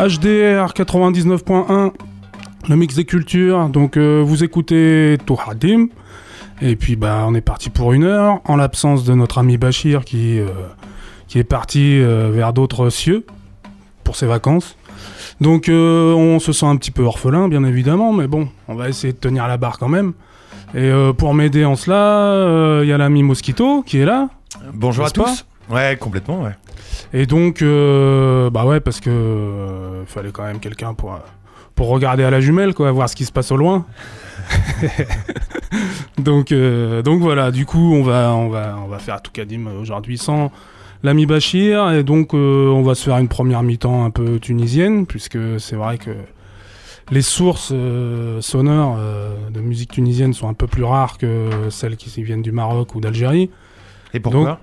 HDR 99.1, le mix des cultures. Donc euh, vous écoutez Touhadim. Et puis bah on est parti pour une heure, en l'absence de notre ami Bachir qui, euh, qui est parti euh, vers d'autres cieux pour ses vacances. Donc on se sent un petit peu orphelin bien évidemment, mais bon, on va essayer de tenir la barre quand même. Et pour m'aider en cela, il y a l'ami Mosquito qui est là. Bonjour à tous. Ouais, complètement, ouais. Et donc, euh, bah ouais, parce que euh, fallait quand même quelqu'un pour, euh, pour regarder à la jumelle, quoi, voir ce qui se passe au loin. donc, euh, donc voilà, du coup, on va, on va, on va faire tout Kadim aujourd'hui sans l'ami Bachir. Et donc, euh, on va se faire une première mi-temps un peu tunisienne, puisque c'est vrai que les sources euh, sonores de musique tunisienne sont un peu plus rares que celles qui viennent du Maroc ou d'Algérie. Et pourquoi?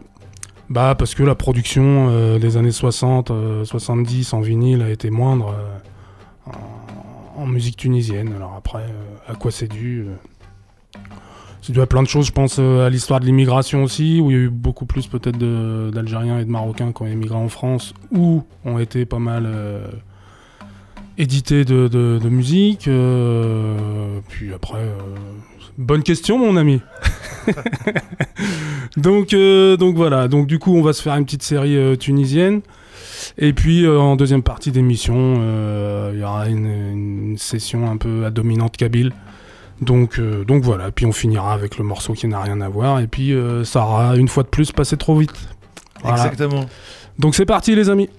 Bah parce que la production euh, des années 60, euh, 70 en vinyle a été moindre euh, en, musique tunisienne. Alors après, euh, à quoi c'est dû C'est dû à plein de choses, je pense à l'histoire de l'immigration aussi, où il y a eu beaucoup plus peut-être d'Algériens et de Marocains qui ont émigré en France, ou ont été pas mal édités de, de- musique. puis après, bonne question mon ami. donc, euh, donc voilà, donc du coup on va se faire une petite série euh, tunisienne. Et puis euh, en deuxième partie d'émission, il y aura une, une session un peu à dominante kabyle. Donc, donc voilà, puis on finira avec le morceau qui n'a rien à voir. Et puis ça aura une fois de plus passé trop vite. Voilà. Exactement. Donc c'est parti les amis.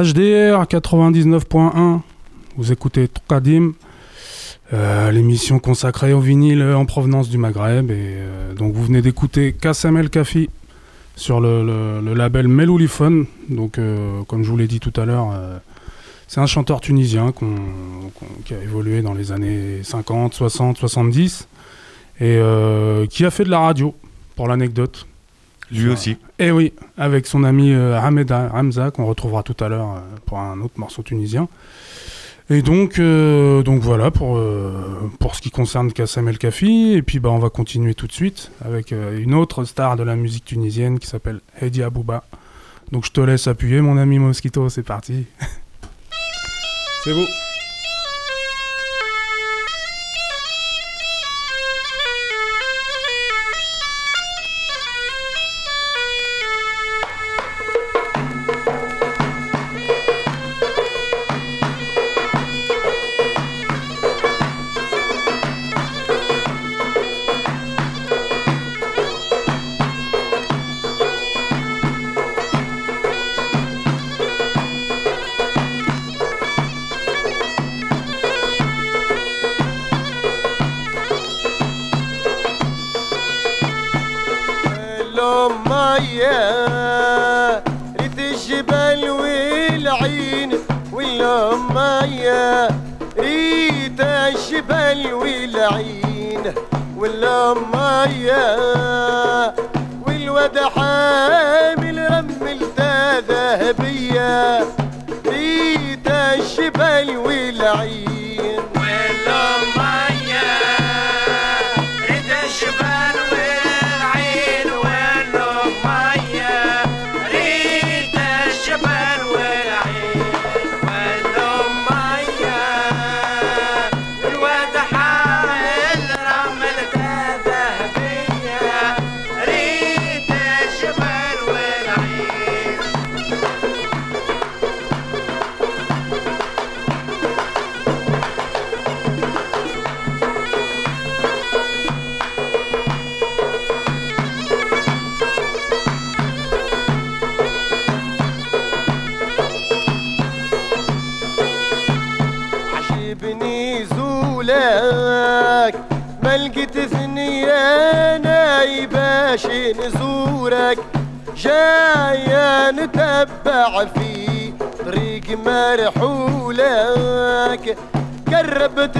HDR 99.1, vous écoutez Trokadim, euh, l'émission consacrée au vinyle en provenance du Maghreb. Euh, donc vous venez d'écouter Kassem El Kafi sur le, label Meloulifone. Donc euh, comme je vous l'ai dit tout à l'heure, c'est un chanteur tunisien qui a évolué dans les années 50, 60, 70 et qui a fait de la radio, pour l'anecdote. Lui aussi. Et oui, avec son ami euh, Ahmed Hamza, qu'on retrouvera tout à l'heure euh, pour un autre morceau tunisien. Et donc, euh, donc voilà pour, euh, pour ce qui concerne Kassem El Kafi. Et puis bah, on va continuer tout de suite avec euh, une autre star de la musique tunisienne qui s'appelle Hedi Abouba. Donc je te laisse appuyer, mon ami Mosquito, c'est parti. c'est beau.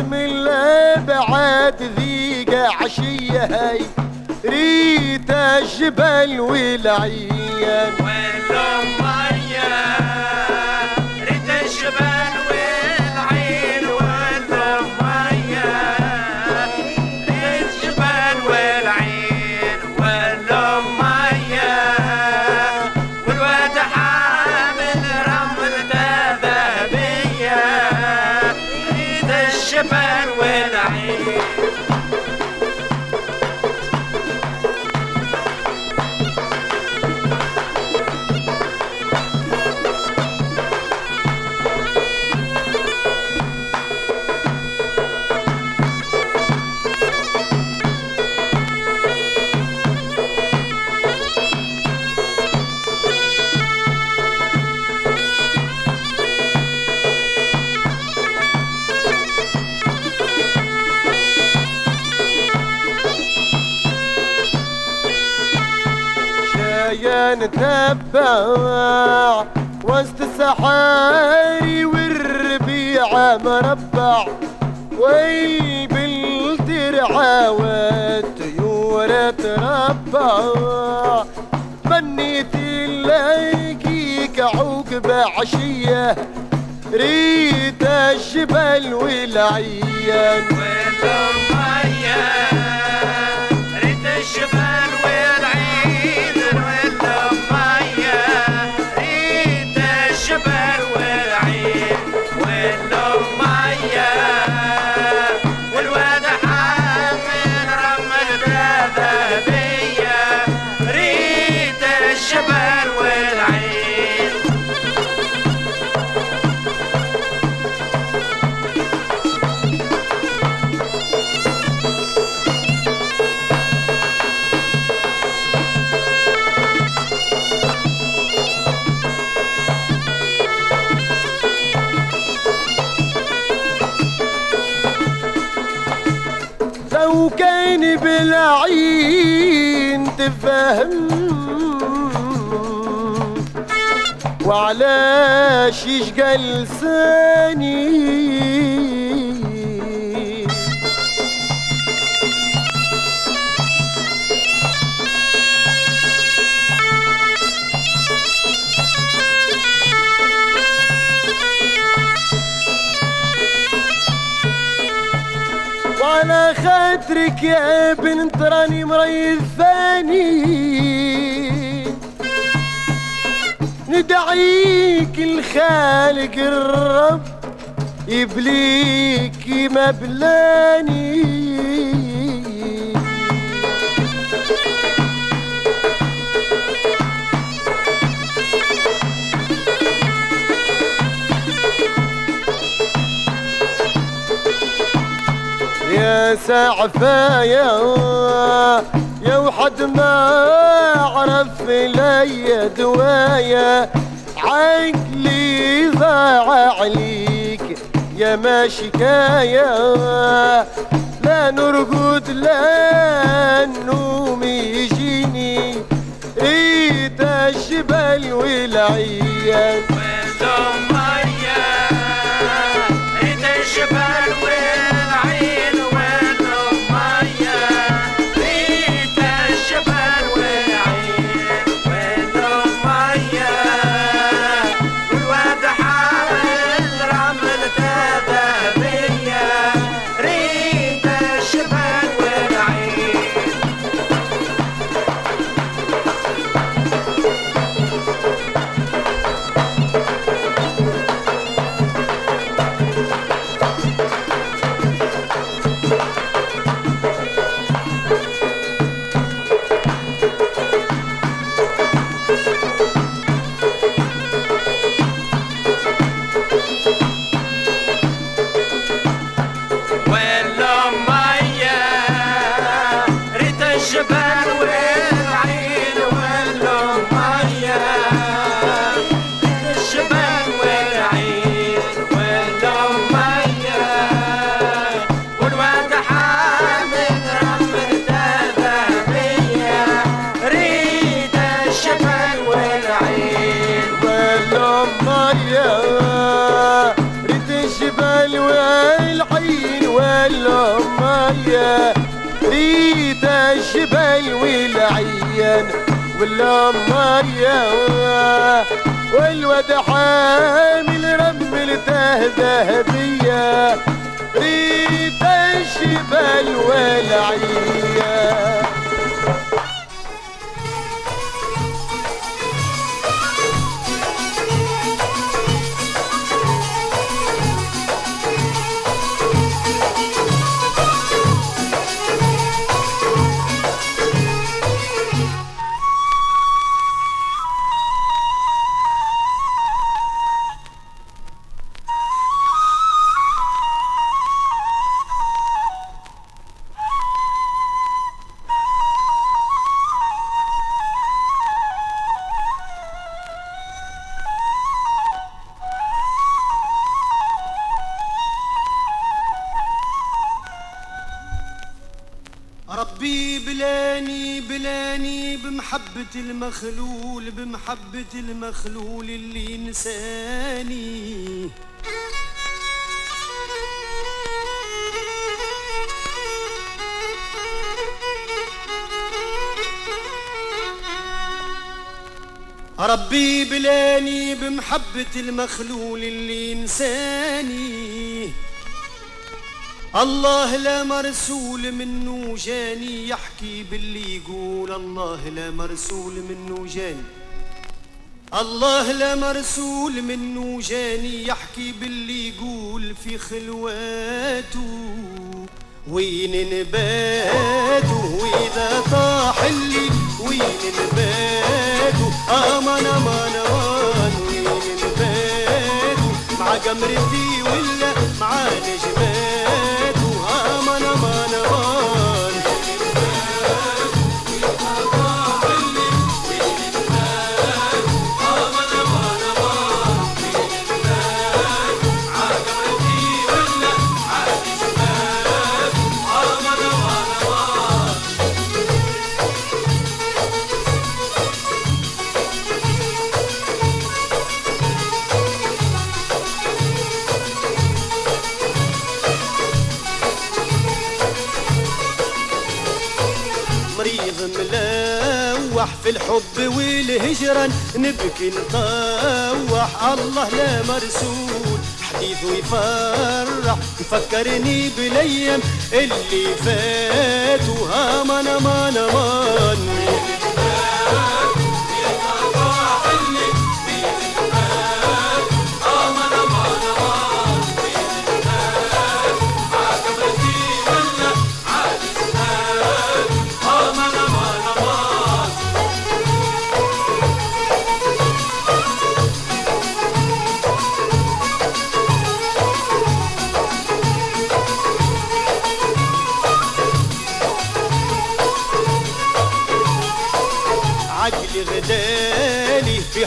من بعد ذيقة عشية هاي. ريت الجبل والعيان. ولو مريم؟ ريت الجبل تتبع وسط الصحاري والربيع مربع وي بالترعى والطيور تربع منيت الاقيك عقب عشيه ريت الجبل والعيان ريت الجبل. تفهم وعلاش يشقى لساني؟ خاطرك يا بنت راني مريض ثاني. ندعيك الخالق الرب يبليك ما يا سعفة يا وحد ما عرف لي دوايا عقلي ضاع عليك يا ما شكاية لا نرقد لا النوم يجيني. ريت الجبل والعيان والأمية ريت الجبال والعين بلاني بلاني بمحبة المخلول بمحبة المخلول اللي نساني. ربي بلاني بمحبة المخلول اللي نساني. الله لا مرسول منه جاني يحكي باللي يقول الله لا مرسول منه جاني. الله لا مرسول منه جاني يحكي باللي يقول في خلواته. وين نباته؟ وإذا طاح اللي وين نباته؟ أمان أمان أمان وين نباته؟ مع قمرتي ولا مع نجماته؟ الحب والهجران نبكي نطوح. الله لا مرسول حديثه يفرح. يفكرني بالأيام اللي فاتوا أمان أمان أمان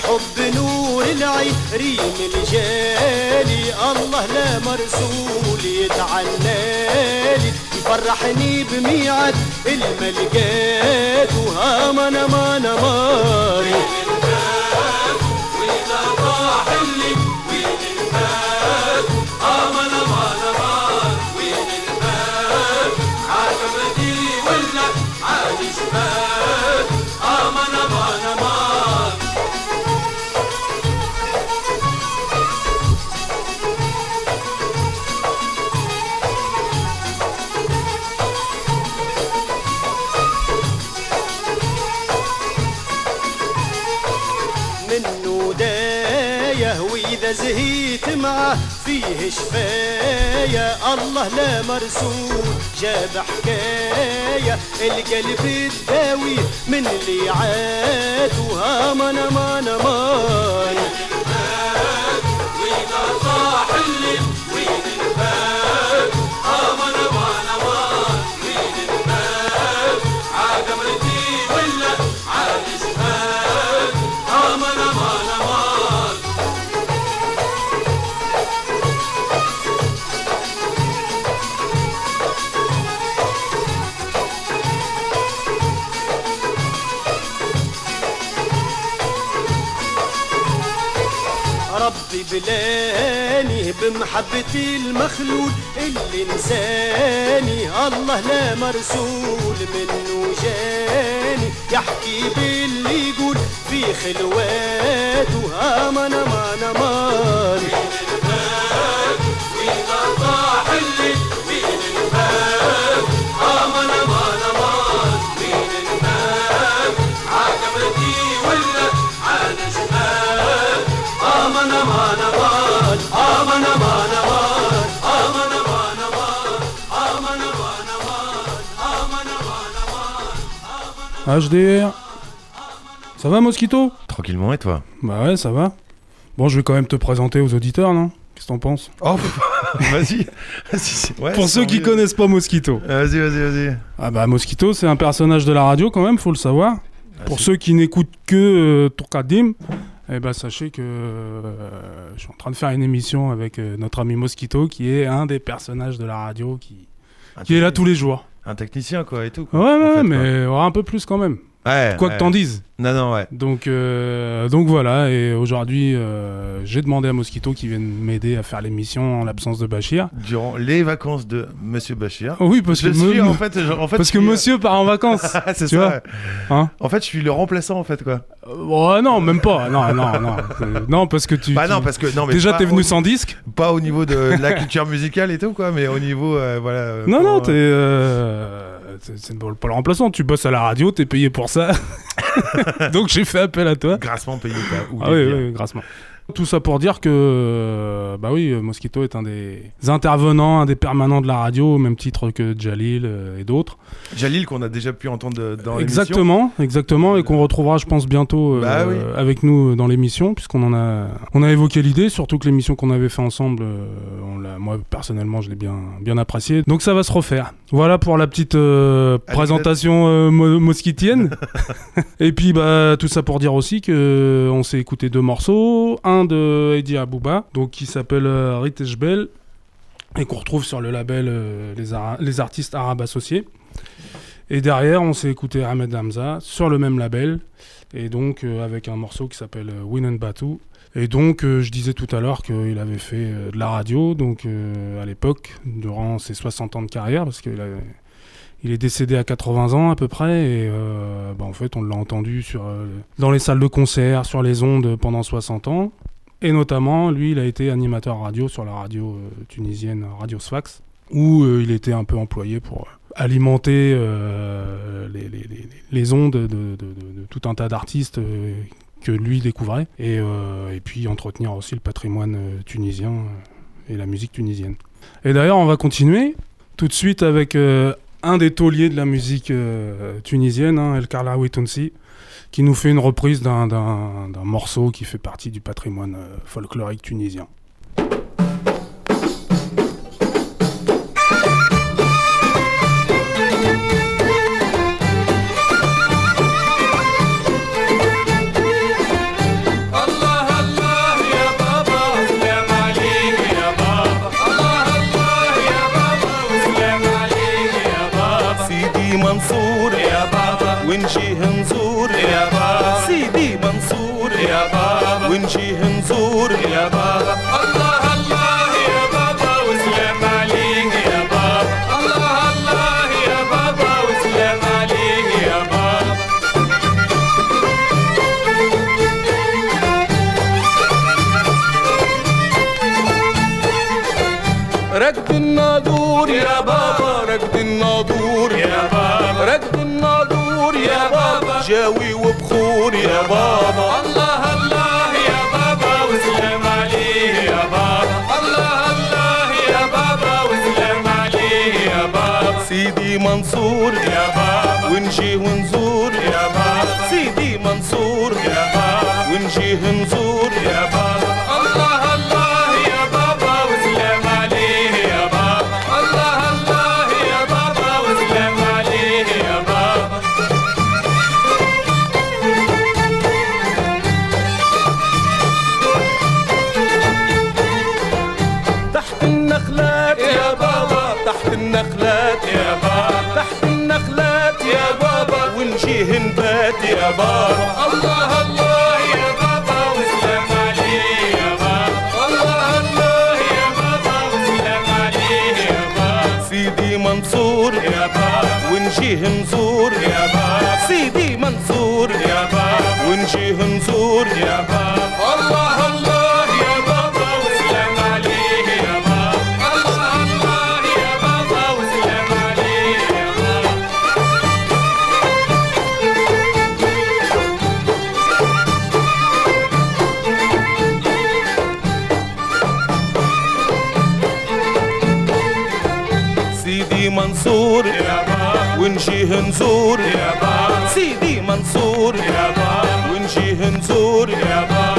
حب نور العتريم الجالي. الله لا مرسول يتعنالي يفرحني بميعاد الملقات وهاما نما نماري. uh -huh. فيه شفايا الله لا مرسوم جاب حكاية القلب الداوي من اللي عاد من من من. وين طاح اللي وين بلاني بمحبة المخلوق اللي انساني الله لا مرسول منه جاني. يحكي باللي يقول في خلواته. أمان أمان أمان HDR. Ça va, Mosquito Tranquillement, et toi Bah ouais, ça va. Bon, je vais quand même te présenter aux auditeurs, non Qu'est-ce que t'en penses Oh, vas-y. Pour ceux qui connaissent pas Mosquito. Euh, Vas-y, vas-y, vas-y. Ah bah Mosquito, c'est un personnage de la radio quand même, faut le savoir. Pour ceux qui n'écoutent que euh, eh ben sachez que euh, je suis en train de faire une émission avec euh, notre ami Mosquito, qui est un des personnages de la radio, qui, qui est là tous les jours. Un technicien, quoi, et tout. Ouais, quoi, ouais, fait, mais ouais, un peu plus quand même. Quoi. Ouais, Quoi ouais. que t'en dises. Non, non, ouais. Donc, euh, donc voilà, et aujourd'hui, euh, j'ai demandé à Mosquito qui vienne m'aider à faire l'émission en l'absence de Bachir. Durant les vacances de Monsieur Bachir. Oh oui, parce je que, suis, me- en fait, je- en fait, parce que suis, euh, monsieur part en vacances. c'est tu ça. vois. Hein en fait, je suis le remplaçant, en fait, quoi. Ouais, non, même pas. Non, non, non. Non, parce que tu. Bah non, parce que non, mais Déjà, t'es venu au- sans disque pas au niveau de la culture musicale et tout, quoi, mais au niveau, euh, voilà. Non, non, t'es. C'est- pas pas le remplaçant. Tu bosses à la radio, t'es payé pour ça. Donc j'ai fait appel à toi. grassement payé, ou Ah oui, oui, grassement. Tout ça pour dire que, euh, bah oui, euh, Mosquito est un des intervenants, un des permanents de la radio, au même titre que Jalil euh, et d'autres. Jalil qu'on a déjà pu entendre dans l'émission. Exactement, exactement, et qu'on retrouvera, je pense, bientôt euh, Bah oui. avec nous dans l'émission, puisqu'on en a, on a évoqué l'idée, surtout que l'émission qu'on avait fait ensemble, on l'a, moi personnellement, je l'ai bien, bien apprécié. Donc ça va se refaire. Voilà pour la petite euh, présentation euh, mo- mosquitienne. et puis bah tout ça pour dire aussi que on s'est écouté deux morceaux, un de Eddie Abouba, donc qui s'appelle euh, Ritesh Bell et qu'on retrouve sur le label euh, les, artistes arabes associés. Et derrière, on s'est écouté Ahmed Hamza sur le même label, et donc euh, avec un morceau qui s'appelle Win and Batu. Et donc, je disais tout à l'heure qu'il avait fait de la radio, donc à l'époque, durant ses 60 ans de carrière, parce qu'il a- il est décédé à 80 ans à peu près, et euh, bah, en fait, on l'a entendu euh, dans les salles de concert, sur les ondes pendant 60 ans. Et notamment, lui, il a été animateur radio sur la radio euh, tunisienne Radio Sfax, où il était un peu employé pour alimenter les, ondes de, tout un tas d'artistes que lui découvrait, et, puis entretenir aussi le patrimoine tunisien et la musique tunisienne. Et d'ailleurs, on va continuer tout de suite avec un des tauliers de la musique euh, tunisienne, hein, El Karlaoui Tounsi, qui nous fait une reprise d'un- morceau qui fait partie du patrimoine euh, folklorique tunisien. نزور يا بابا. الله الله يا بابا وسلام عليك يا بابا. الله الله يا بابا وسلام عليك يا بابا. ركض الناظور يا بابا. ركض الناظور يا بابا. ركض الناظور يا بابا. جاوي وبخور يا بابا. سيدي منصور يا بابا ونجيه ونزور يا بابا سيدي منصور Baba ونجيه نزور. يا بار. سيدي منصور. يا بار. ونجيه نزور. يا بار.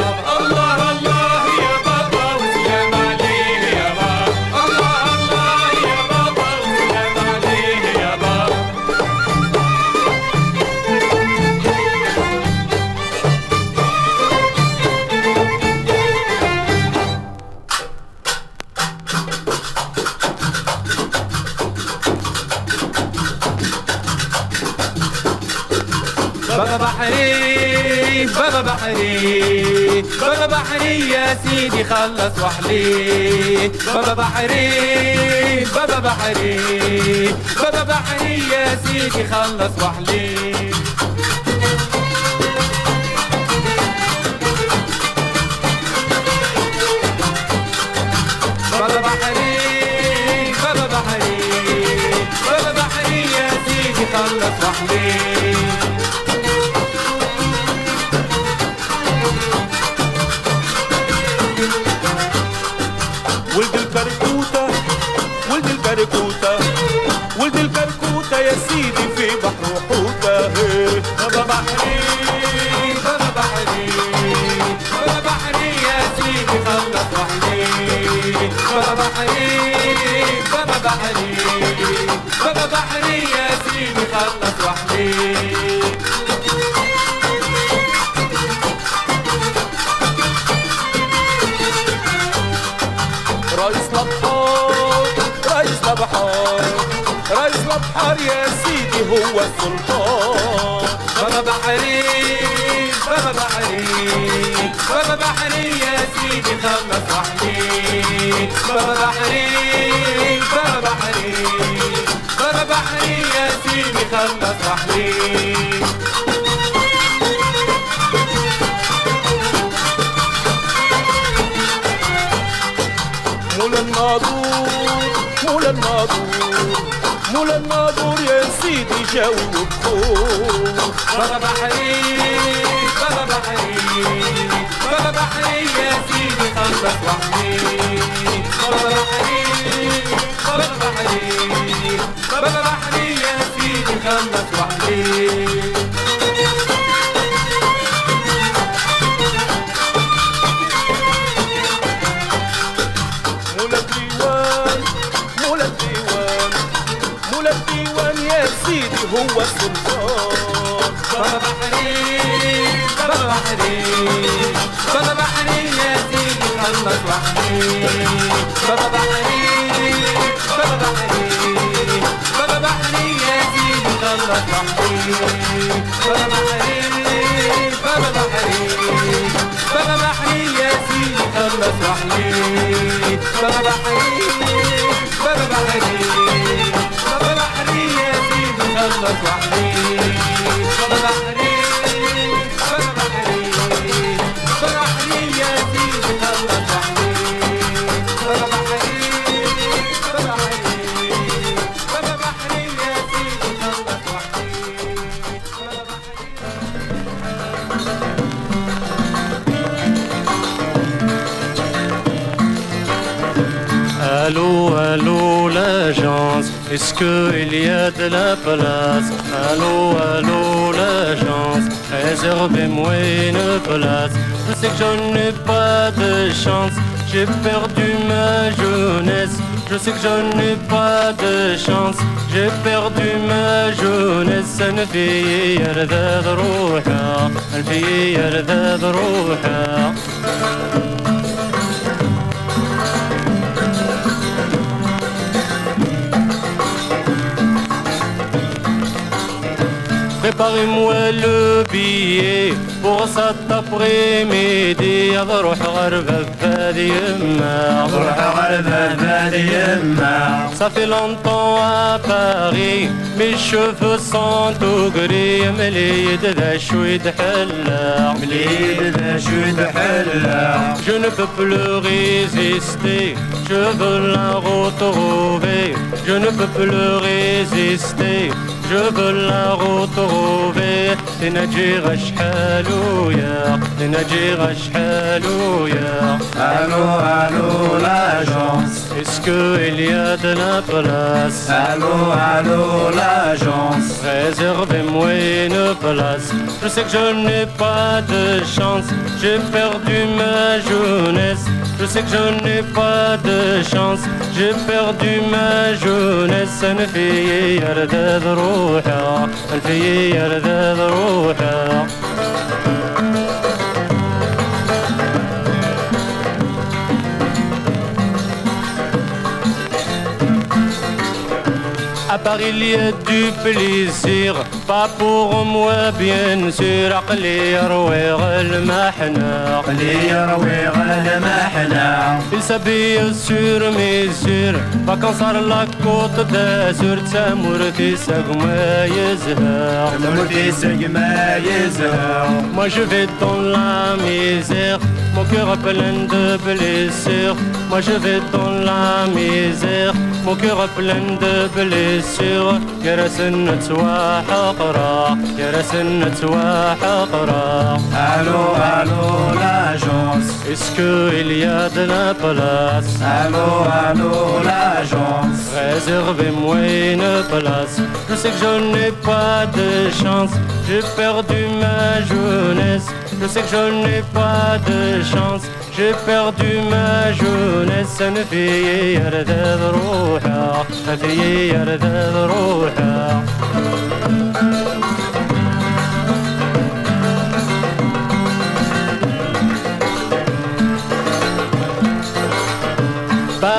بابا بحري يا سيدي خلص وحلي. بابا بحري بابا بحري. بابا بحري يا سيدي خلص وحلي. بحري بابا بحري بابا بحري يا سيدي خلص وحدي. رئيس الابحار رئيس الابحار رئيس الابحار يا سيدي هو السلطان. بابا بحري يا سيدي خلص وحدي. بابا بحري بابا بحري بابا بحري يا سيدي خلص وحدي. مولا الناظور مولا الناظور مولا الناظور يا سيدي جاوب بخور بابا بحري فرحني يا سيدي قلبك وحدي فرحني فرحني فرحني يا سيدي قلبك وحدي هو السلطان فرحني بابا وحدي بابا يا يا سيدي يا سيدي خلص وحدي Allô, allô, l'agence, est-ce qu'il y a de la place Allô, allô, l'agence, réservez-moi une place. Je sais que je n'ai pas de chance, j'ai perdu ma jeunesse. Je sais que je n'ai pas de chance, j'ai perdu ma jeunesse. أنا في يرذاذ روحها أنا في يرذاذ روحها Préparez-moi le billet pour cet après-midi أروح غربة بهذه يما أروح غربة بهذه يما Ça fait longtemps à Paris Mes cheveux sont tout gris مليد ذا شوي دحلا مليد ذا شوي دحلا Je ne peux plus résister Je veux la retrouver Je ne peux plus résister Je veux la retrouver تنجيغ شحالو يا تنجيغ شحالو يا Allô, allô, l'agence Est-ce qu'il y a de la place Allô, allô, l'agence. Réservez-moi une place. Je sais que je n'ai pas de chance. J'ai perdu ma jeunesse. Je sais que je n'ai pas de chance. J'ai perdu ma jeunesse. أنا في يردد روحها أنا في يردد À Paris, il y a du plaisir, pas pour moi bien sûr. Il s'habille sur mesure, vacances à la côte d'Azur, Tamourti Sagma Yezher. Tamourti Sagma Moi je vais dans la misère, mon cœur plein de blessures. Moi je vais dans la misère Mon cœur plein de blessures يا راسن تسواح قرا يا راسن تسواح قرا Allô, allô, l'agence. Est-ce qu'il y a de la place Allô, allô, l'agence. Réservez-moi une place Je sais que je n'ai pas de chance J'ai perdu ma jeunesse Je sais que je n'ai pas de chance J'ai perdu ma jeunesse أنا في يردد روحها أنا في يردد روحها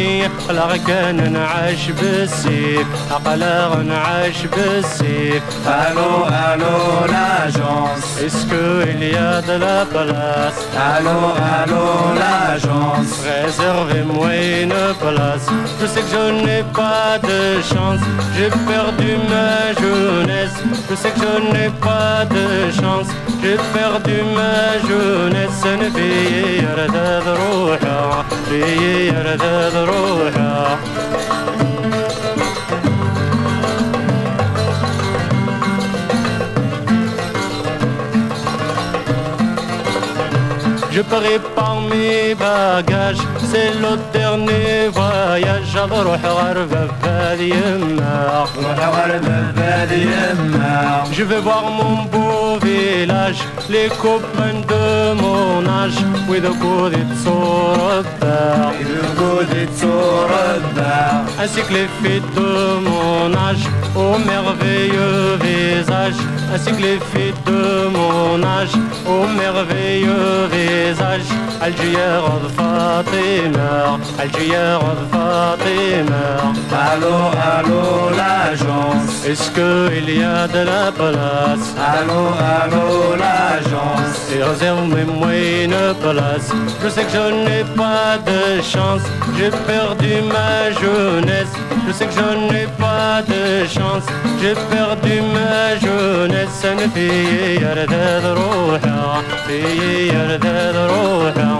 قلق كان نعيش بالسيف قلق نعيش بالسيف Allô, allô, l'agence. Est-ce qu'il y a de la place Allô, allô, l'agence. Réservez-moi une place Je sais que je n'ai pas de chance J'ai perdu ma jeunesse Je sais que je n'ai pas de chance J'ai perdu ma jeunesse أنا في يردد روحها في يردد Aurora. Je prépare mes bagages C'est le dernier voyage بروح غرفة بهذه يما روح غربة بهذه يما Je vais voir mon beau village Les copains de mon âge ويذوقوا ذي تصور الدار يرقد تصور الدار ainsi que les filles de mon âge au merveilleux visage, ainsi que les filles de mon âge au merveilleux visage. Algier de Fatima, Algier de Fatima. Allô, allô, l'agence. Est-ce qu'il y a de la place? Allô, allô, l'agence. Et réserve-moi une place. Je sais que je n'ai pas de chance. J'ai perdu ma jeunesse. Je sais que je n'ai pas de chance. J'ai perdu ma jeunesse. أنا في يردد روحها في يردد روحها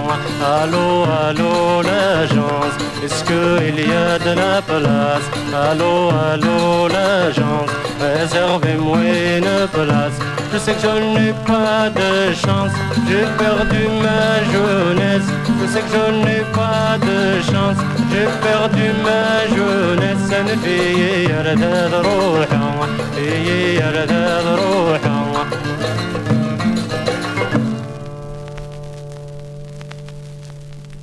Allô, allô, l'agence. Est-ce qu'il y a de la place Allô, allô, l'agence. Réservez-moi une place. Je sais que je n'ai pas de chance. J'ai perdu ma jeunesse. Je sais que je n'ai pas de chance. J'ai perdu ma jeunesse. أنا في يردد روحها في يردد روحها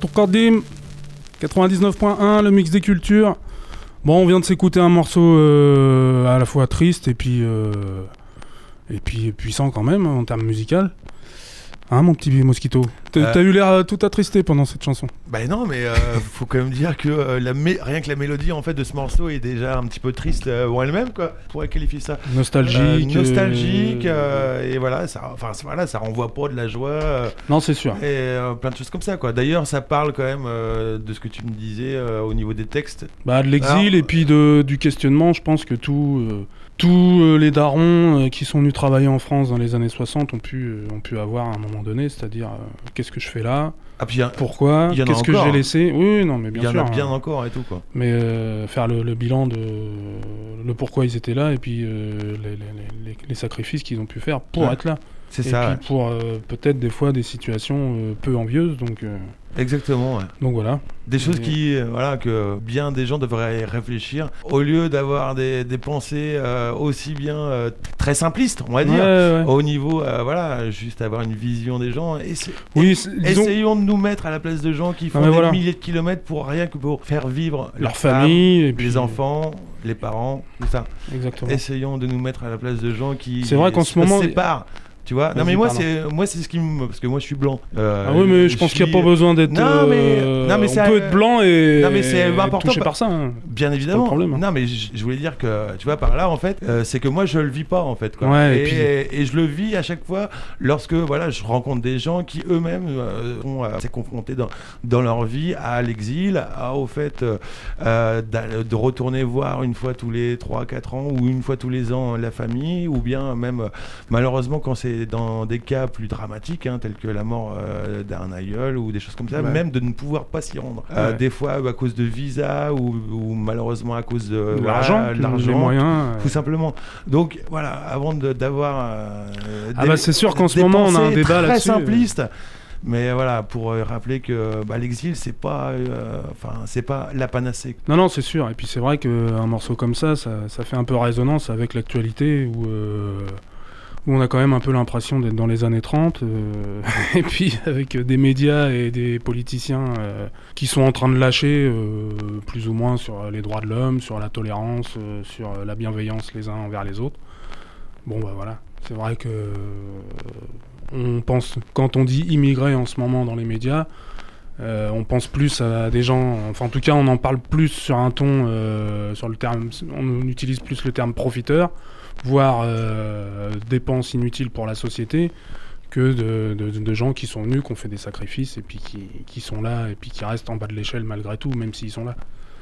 Tourcordim 99.1, le mix des cultures. Bon, on vient de s'écouter un morceau euh, à la fois triste et puis, euh, et puis puissant quand même en termes musical. Hein, mon petit mosquito T'as Euh. t'as eu l'air euh, tout attristé pendant cette chanson. Bah non, mais euh, faut quand même dire que euh, la mé- rien que la mélodie en fait de ce morceau est déjà un petit peu triste euh, en elle-même quoi. On pourrait qualifier ça. Nostalgique. Euh, nostalgique euh, euh, et voilà, ça, enfin voilà, ça renvoie pas de la joie euh, Non, c'est sûr. et euh, plein de choses comme ça quoi. D'ailleurs, ça parle quand même euh, de ce que tu me disais euh, au niveau des textes. Bah, de l'exil Alors- et puis de, du questionnement, je pense que tout, euh, tous euh, les darons euh, qui sont venus travailler en France dans les années 60 ont pu, euh, ont pu avoir à un moment donné, c'est-à-dire euh, qu'est-ce que je fais là Ah puis il y, a- Pourquoi Qu'est-ce que j'ai laissé Oui, non, mais il bien y en sûr. a bien hein. encore et tout quoi. Mais euh, faire le, le bilan de le pourquoi ils étaient là et puis euh, les, les- les- les- les sacrifices qu'ils ont pu faire pour Ouais. être là. C'est et ça. puis pour euh, peut-être des fois des situations euh, peu envieuses. Donc, euh. Exactement. ouais. donc voilà. Des choses Et- qui, voilà, que bien des gens devraient réfléchir au lieu d'avoir des, des pensées aussi bien très simplistes, on va dire. Ouais, ouais. Au niveau, voilà, juste avoir une vision des gens. Oui, disons- Essayons de nous mettre à la place de gens qui font des voilà. milliers de kilomètres pour rien que pour faire vivre leur famille et puis les enfants, les parents, tout ça. Exactement. Essayons de nous mettre à la place de gens qui C'est vrai qu'en ce se moment- séparent. Tu vois? Non mais moi c'est moi c'est ce qui me parce que moi je suis blanc. Euh, Ah oui, mais je pense qu'il n'y a pas besoin d'être. Non, mais- euh, non, mais on peut être blanc et, Non, mais c'est important touché par ça. hein. Bien évidemment. problème, hein. Non, mais je, voulais dire que, tu vois, par là, en fait, euh, c'est que moi, je le vis pas, en fait. Quoi. Ouais, et, et puis- et je le vis à chaque fois lorsque, voilà, je rencontre des gens qui eux-mêmes euh, sont confrontés dans, dans leur vie à l'exil, au fait de retourner voir une fois tous les 3-4 ans ou une fois tous les ans la famille, ou bien même, malheureusement, quand c'est dans des cas plus dramatiques, hein, tels que la mort euh, d'un aïeul ou des choses comme ça, Ouais. même de ne pouvoir pas s'y rendre. Euh, Ouais. des fois à cause de visa ou, ou malheureusement à cause de l'argent, l'argent, moyens. euh. tout simplement. Donc voilà, avant d'avoir euh, Ah bah, c'est sûr qu'en ce moment, on a un débat très là-dessus. simpliste. Mais voilà, pour euh, rappeler que bah, l'exil, c'est pas, euh, enfin, c'est pas la panacée. Non, non, c'est sûr. Et puis c'est vrai qu'un morceau comme ça, ça, ça fait un peu résonance avec l'actualité où, euh, où on a quand même un peu l'impression d'être dans les années 30. euh, et puis avec des médias et des politiciens euh, qui sont en train de lâcher euh, plus ou moins sur les droits de l'homme, sur la tolérance, sur la bienveillance les uns envers les autres. Bon, bah voilà. C'est vrai que on pense, quand on dit immigré en ce moment dans les médias, on pense plus à des gens, enfin en tout cas on en parle plus sur un ton, sur le terme, on utilise plus le terme profiteur, voire euh, dépenses inutiles pour la société, que de, de- de gens qui sont venus, qui ont fait des sacrifices et puis qui, qui sont là et puis qui restent en bas de l'échelle malgré tout, même s'ils sont là.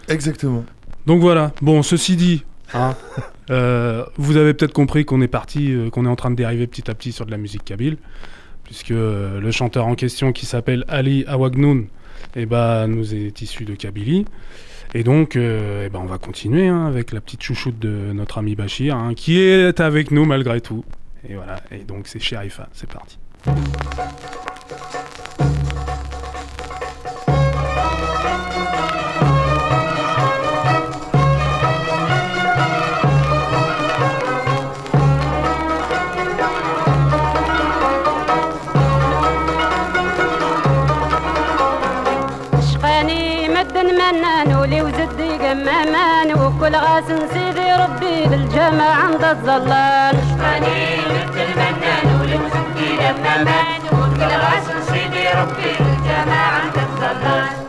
Exactement. Donc voilà, bon ceci dit, hein, euh, vous avez peut-être compris qu'on est parti, euh, qu'on est en train de dériver petit à petit sur de la musique kabyle, puisque euh, le chanteur en question qui s'appelle Ali Awagnoun, eh ben, nous est issu de Kabylie. Et donc, euh, eh ben, on va continuer hein, avec la petite chouchoute de notre ami Bachir, hein, qui est avec nous malgré tout. Et voilà, et donc c'est Sherifa, c'est parti. والغاس سيدي ربي للجماعة عند الظلال. شقاني ولد المنان لما مات والغاس سيدي ربي للجماعة عند الظلال.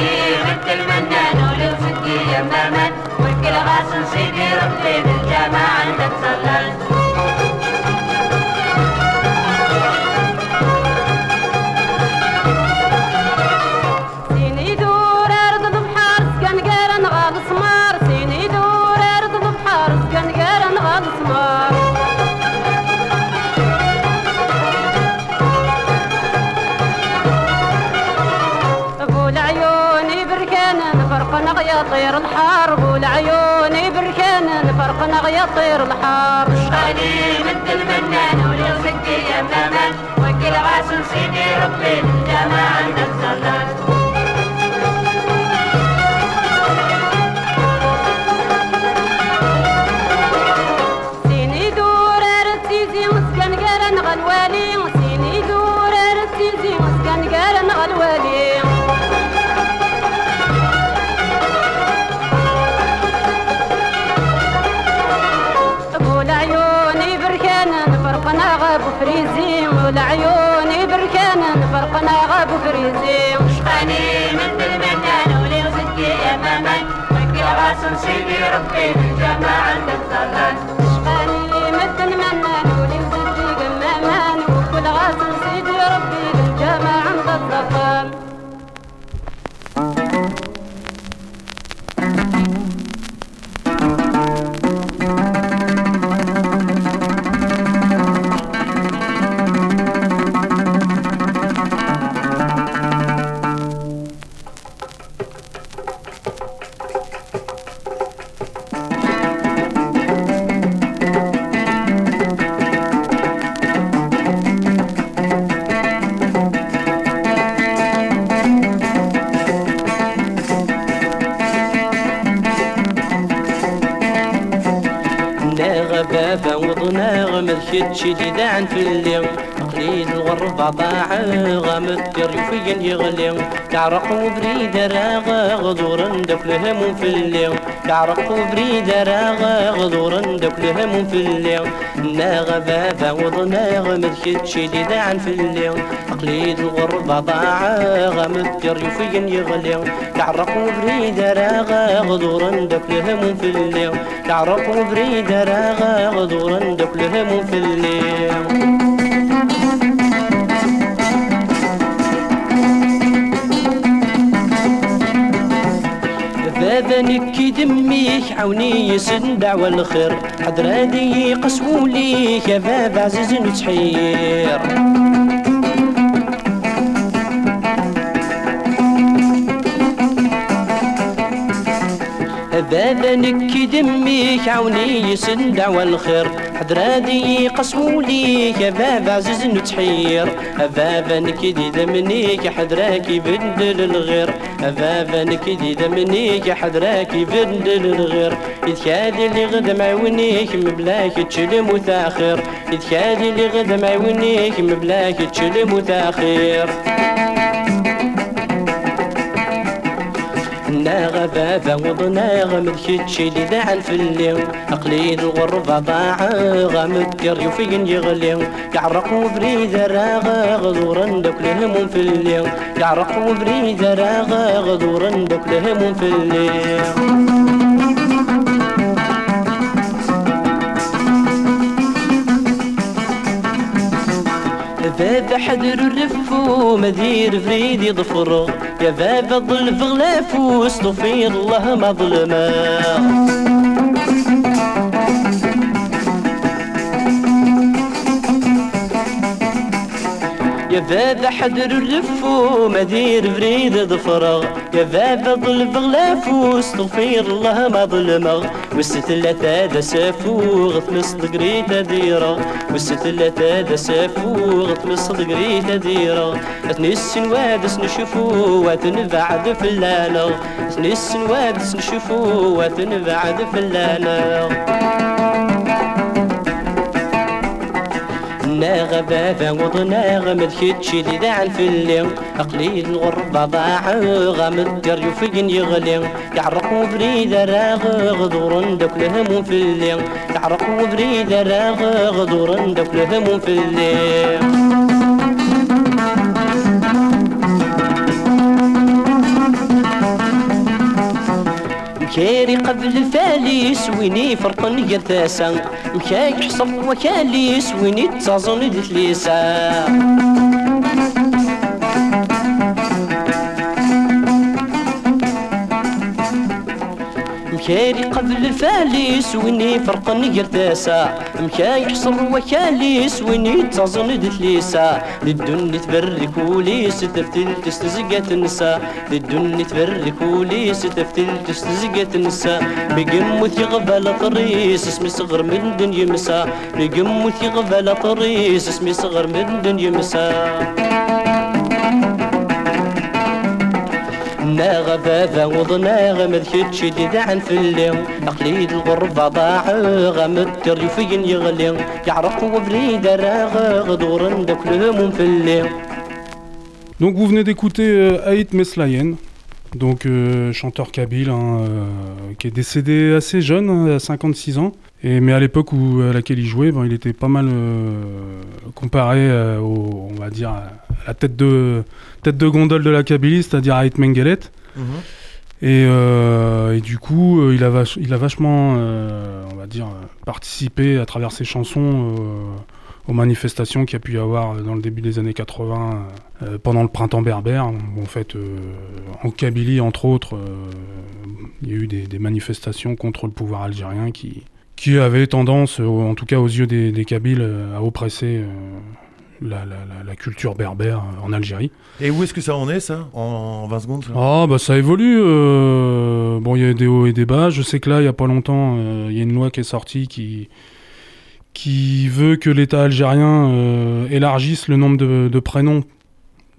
عشقاني مثل المنان ولو سدي يماما والكل غاسل سيدي ربي بالجماعة نتسلل يطير الحرب والعيون بركان الفرق نغ يطير الحرب شغالي مد المنان واليوسك يا مامان وكل عاش سيدي ربي الجماعة عند سيدي ربي من جماعة الصلاة وضناغ مرشد شديد عن في الليل. قليل الغربة ضاع غامت ريفيا يغلي. كعرق وبريد راغ غدور دك الهموم في الليل. كعرق وبريد راغ غدور دك الهموم في الليل ناغ بابا وضناغ مرشد شديد عن في الليل قليل الغربة ضاع غامت ريفيا يغلي كعرق وبريد راغ غدور دك الهموم في الليل كعرق وبريد راغ غدور دك الهموم في الليل هذا نكي دميه عوني يسندع والخير. حضر هذه قسولي يا باب عزيز وتحير. هذا نكي دميك عوني يسندع والخير. حضرادي قسموليك يا بابا عزيز وتحير بابا نكي دي دمنيك حضراك يبدل الغير. بابا نكي دي دمنيك حضراك يبدل الغير. إذ كاد اللي غدا معونيك مبلاك تشلم وتاخر إذ كاد اللي غدا معونيك مبلاك تشلم وتاخر لا بابا وضنا غمد شتشي ذاعن في الليل أقلي الغربة ضاع غمد كريو فين يغلي يعرق وبريد راغ غدور دوك لهم في الليل يعرق وبريد راغ غدور دوك لهم في الليل حذر مدير فريد يضفر. يا باب الظلف غلاف واستغفر الله ما ظلمه. يا باب حدر لفو مدير بريد ضفرغ. يا باب ظل غلافو استغفر الله ما ظلمغ. والستلة هذا سافوغ تمس ريت ديرغ. والستلة هذا سافوغ تمس ريت ديرغ. تنسن وادس نشوفو وتنبعد أثني تنسن وادس نشوفو وتنبعد فلالغ ناغ بابا وضناغ داعن في الليل أقليل الغربة ضاع غامد يفين يغلي. يعرق وبريد راغ غدور دوك الهموم في الليل يعرق وبريد راغ غدور دوك الهموم في شاري قبل فاليس ويني فرطن يا ثاسا مكاك وكاليس ويني تزازن دليسا مكاري قبل الفاليس ويني فرقني قرداسة مكاي حصر وكاليس ويني تظن دتليسا للدني تبري كوليس تفتل تستزقة تنسى. للدني تبري كوليس تفتل تستزقة تنسى. بقموث يغبال طريس اسمي صغر من دنيا مسا. بقموث يغبال طريس اسمي صغر من دنيا مسا. ناغ بابا وضناغ مذكتش ديدعن في الليل أقليد الغربة ضاع غمتر يفين يغلي يعرق وبريد راغ غدور دك الهموم في الليل Donc vous venez d'écouter euh, Haït Meslayen, donc euh, chanteur kabyle hein, euh, qui est décédé assez jeune, hein, à 56 ans. Et, mais à l'époque où à laquelle il jouait, ben, il était pas mal euh, comparé euh, au, on va dire, à la tête de, tête de gondole de la Kabylie, c'est-à-dire Haït Mengelet. Et, euh, et du coup, euh, il, a vach- il a vachement, euh, on va dire, euh, participé à travers ses chansons euh, aux manifestations qu'il y a pu y avoir dans le début des années 80 euh, pendant le printemps berbère. En fait, euh, en Kabylie, entre autres, euh, il y a eu des, des manifestations contre le pouvoir algérien qui, qui avaient tendance, euh, en tout cas aux yeux des, des Kabyles, euh, à oppresser euh, la, la- la- la culture berbère en Algérie. Et où est-ce que ça en est, ça En 20 secondes ça? Ah bah ça évolue. euh, Bon, il y a des hauts et des bas. Je sais que là, il y a pas longtemps, euh, il y a une loi qui est sortie qui qui veut que l'État algérien euh, élargisse le nombre de, de prénoms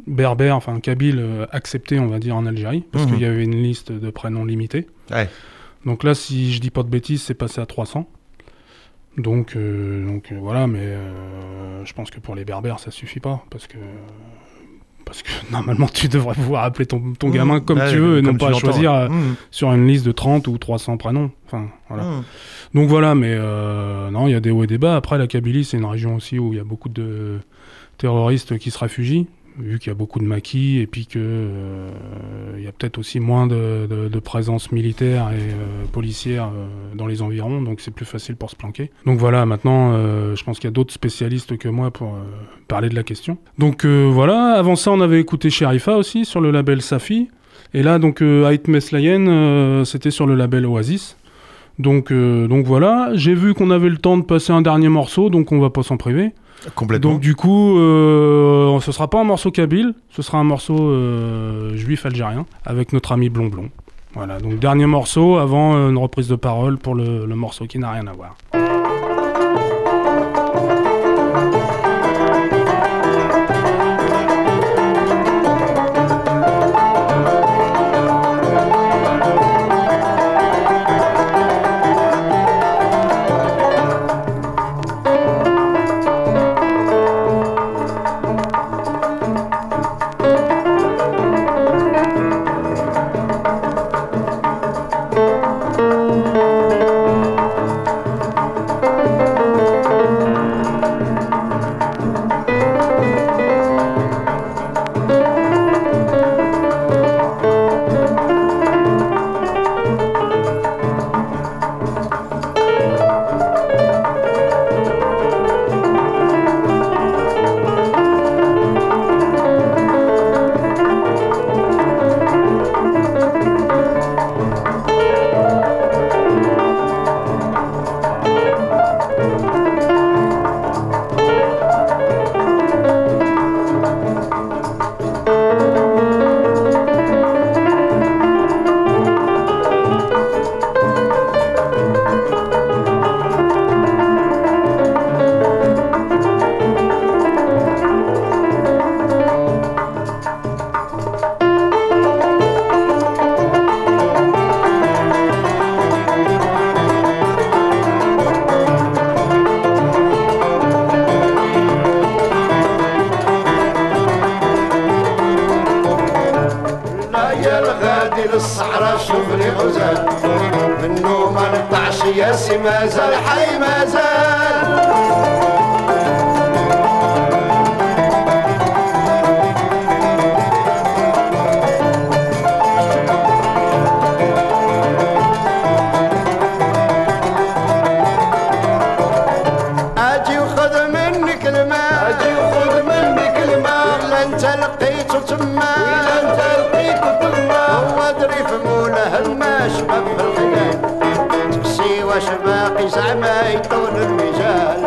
berbères, enfin kabyles, acceptés, on va dire, en Algérie, parce Mhm. qu'il y avait une liste de prénoms limitée. Ouais. Donc là, si je dis pas de bêtises, c'est passé à 300. Donc, euh, donc euh, voilà, mais euh, je pense que pour les berbères, ça suffit pas, parce que parce que normalement, tu devrais pouvoir appeler ton, ton Mmh. gamin comme tu veux et non pas choisir ouais. Mmh. sur une liste de 30 ou 300 prénoms. Enfin, voilà. Mmh. Donc voilà, mais euh, non, il y a des hauts et des bas. Après, la Kabylie, c'est une région aussi où il y a beaucoup de terroristes qui se réfugient, vu qu'il y a beaucoup de maquis et puis que euh, y a peut-être aussi moins de, présence militaire et euh, policière euh, dans les environs, donc c'est plus facile pour se planquer. Donc voilà, maintenant, euh, je pense qu'il y a d'autres spécialistes que moi pour parler de la question. Donc voilà, avant ça, on avait écouté Sherifa aussi sur le label Safi. Et là, donc, Haït Meslayen, c'était sur le label Oasis. Donc, donc voilà, j'ai vu qu'on avait le temps de passer un dernier morceau, donc on va pas s'en priver. Donc du coup, euh, ce sera pas un morceau kabyle, ce sera un morceau euh, juif algérien avec notre ami Blond Blond. Voilà, donc dernier morceau avant euh, une reprise de parole pour le morceau qui n'a rien à voir. الا انت لقيته تما هو دري في موله الماش ما في الخيال تكسي واش باقي زعما يطول المجال.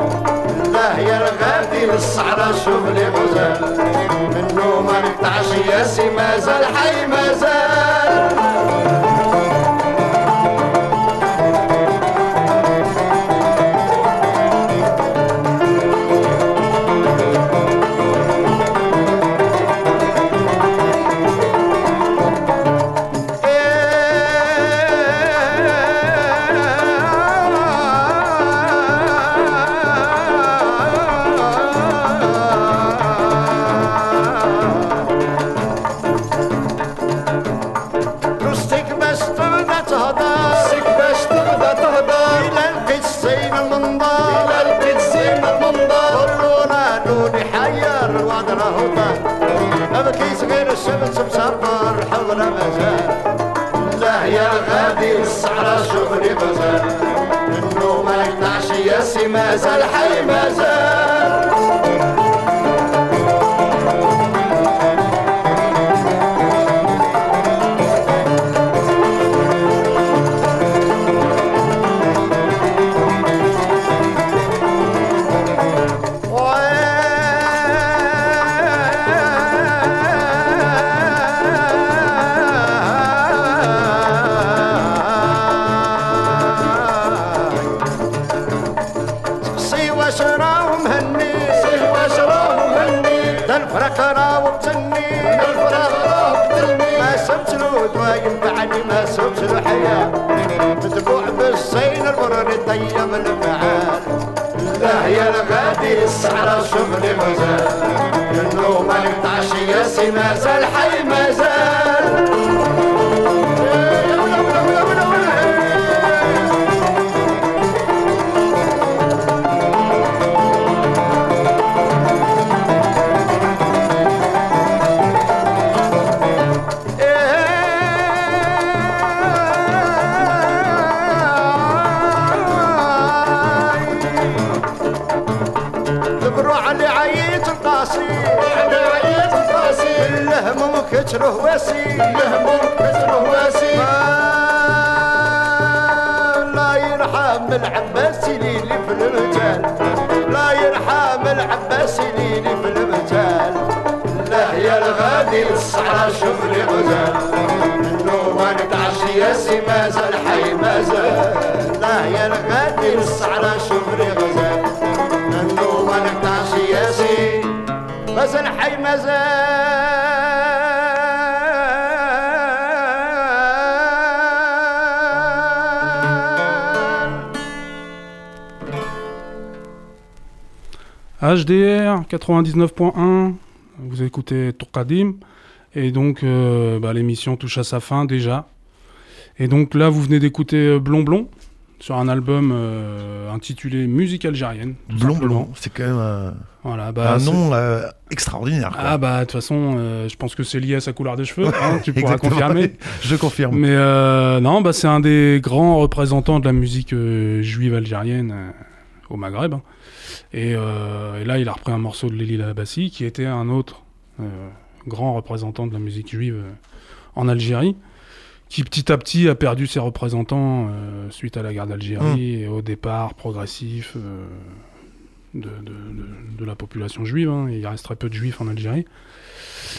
الله يا الغادي للصحراء شوف لي غزال. منو ما نقطعش ياسي ما زال حي ما غزال منو ما يقطعش ياسي مازال حي مازال السعرة شغلي مازال. النوم ما يقطعش ياسي مازال حي مازال. الهواسي مهمور كسر الهواسي آه. لا يرحم العباسي ليلي في المجال لا يرحم العباسي ليلي في المجال لا يا الغادي للصحراء شوف لي غزال. النوبة نتعشي ياسي مازال حي مازال لا يا الغادي للصحراء شوف لي غزال. النوبة نتعشي ياسي مازال حي مازال HDR 99.1, vous écoutez Tourkadim, et donc euh, bah, l'émission touche à sa fin déjà. Et donc là, vous venez d'écouter euh, Blond Blond sur un album euh, intitulé Musique algérienne. Blond. Blond, c'est quand même un, Voilà, bah, un nom euh, extraordinaire. quoi. Ah bah de toute façon, je pense que c'est lié à sa couleur des cheveux, hein, tu pourras confirmer. Je confirme. Mais non, bah c'est un des grands représentants de la musique juive algérienne au Maghreb. Et, euh, et là, il a repris un morceau de Léli Labassi, qui était un autre euh, grand représentant de la musique juive euh, en Algérie, qui petit à petit a perdu ses représentants euh, suite à la guerre d'Algérie et au départ progressif euh, de, de- de- de la population juive. hein. Il reste très peu de juifs en Algérie.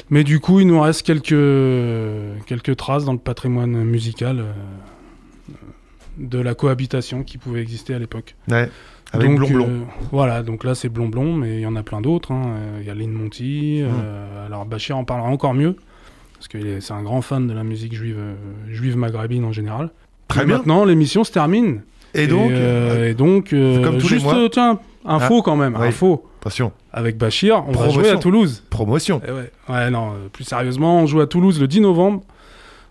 Mais du coup, il nous reste quelques, quelques traces dans le patrimoine musical de la cohabitation qui pouvait exister à l'époque. Ouais, avec Donc, Blond Blond. euh, voilà, donc là c'est Blond Blond, mais il y en a plein d'autres. hein. Euh, Il y a Lynn Monty. Euh, alors Bachir en parlera encore mieux, parce que c'est un grand fan de la musique juive, juive maghrébine en général. Très Et bien. Maintenant, l'émission se termine. Et donc, et donc comme tous les juste, mois. tiens, info Ah, quand même, oui. info. Attention. Avec Bachir, on va Promotion. jouer à Toulouse. Promotion. Eh ouais. ouais, non, plus sérieusement, on joue à Toulouse le 10 novembre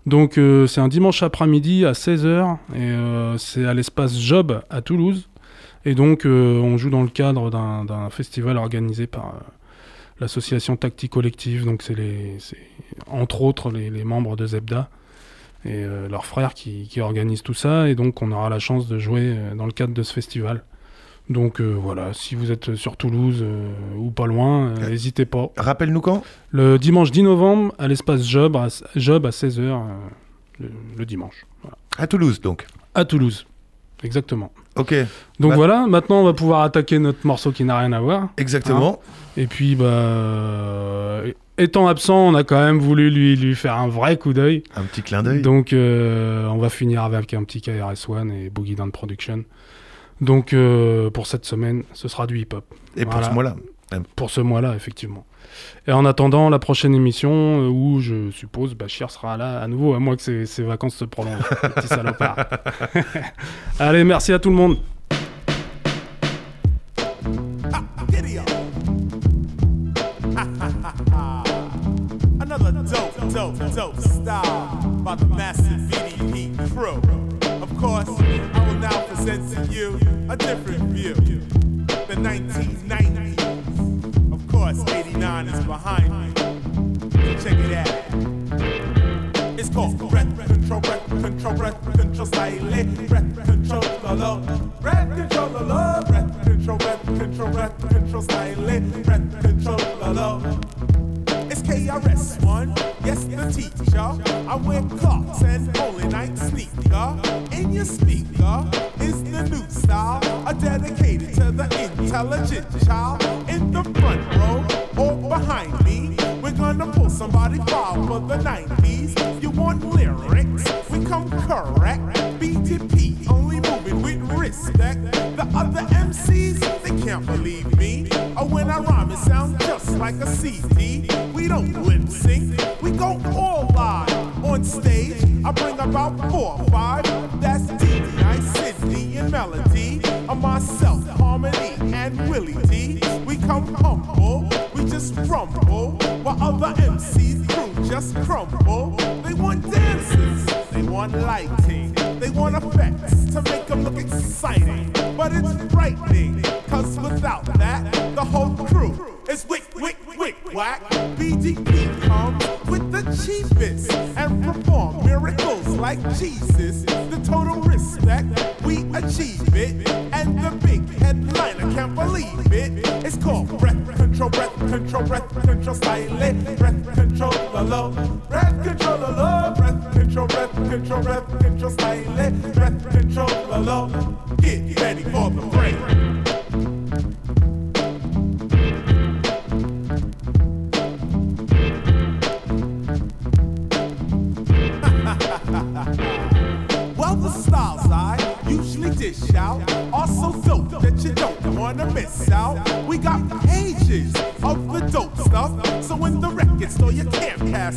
Donc euh, c'est un dimanche après-midi à 16h et euh, c'est à l'espace Job à Toulouse. Et donc euh, on joue dans le cadre d'un festival organisé par euh, l'association Tactique Collective. Donc c'est entre autres les, les membres de Zebda et euh, leurs frères qui, qui organisent tout ça. Et donc on aura la chance de jouer dans le cadre de ce festival. Donc euh, voilà, si vous êtes sur Toulouse euh, ou pas loin, euh, n'hésitez pas. Rappelle-nous quand? Le dimanche 10 novembre à l'espace Job à, Job à 16h le, le dimanche. Voilà. À Toulouse, donc. À Toulouse, exactement. Ok. Donc Bah- voilà, maintenant on va pouvoir attaquer notre morceau qui n'a rien à voir. Exactement. Hein. Et puis, bah, euh, étant absent, on a quand même voulu lui, lui faire un vrai coup d'œil. Un petit clin d'œil. Donc euh, on va finir avec un petit KRS-One et Boogie Down Production. Donc euh, pour cette semaine, ce sera du hip-hop. Et pour ce mois-là. Pour ce mois-là, effectivement. Et en attendant la prochaine émission, euh, où je suppose Bachir sera là à nouveau, à moins que ses, vacances se prolongent. petit salopard. Allez, merci à tout le monde. Giddy up. Another dope, dope, dope style by the massive VDP crew. Of course, I will now present to you a different view. The 1990s. Of course, 89 is behind me. Check it out. It's called breath control, breath control, breath control, silent breath control, la la, breath control, la la, breath control, breath control, breath control, silent breath control, la la. It's KRS One, yes the teacher. I wear Clarks and only night sneaker. In your speaker is the new style, a dedicated to the intelligent child. In the front row or behind me, we're gonna pull somebody far for the 90s. You want lyrics? We come correct. BTP with respect. The other MCs, they can't believe me. Or when I rhyme, it sounds just like a CD. We don't lip sync, we go all live on stage. I bring about four or five. That's DDI, Sydney, and Melody. And myself, Harmony, and Willie D. We come humble, we just rumble. While other MCs crew just crumble. They want dances, they want lighting, they want effects to make them look exciting. But it's frightening, cause without that, the whole crew is wick, wick, wick, whack. BDP comes the cheapest and perform miracles like Jesus. The total respect, we achieve it. And the big headliner can't believe it. It's called breath control, breath control, breath control, silent breath control, la la. Breath control, la la. Breath control, breath control, breath control, silent breath control, la la. Get ready for the break.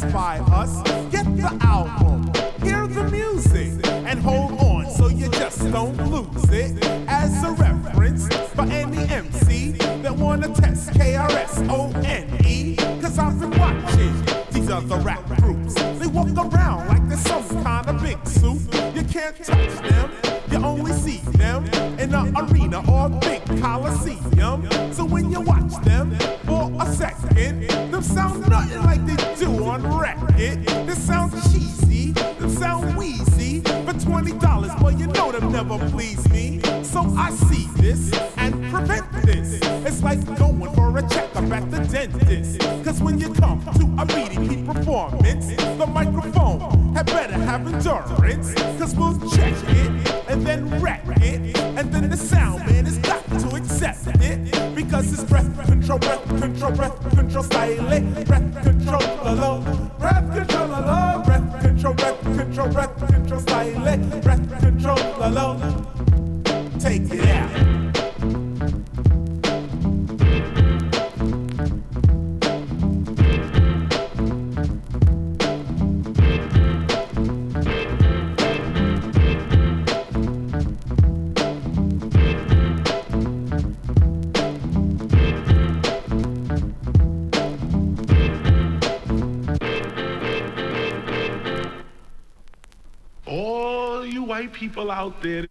by us. People out there.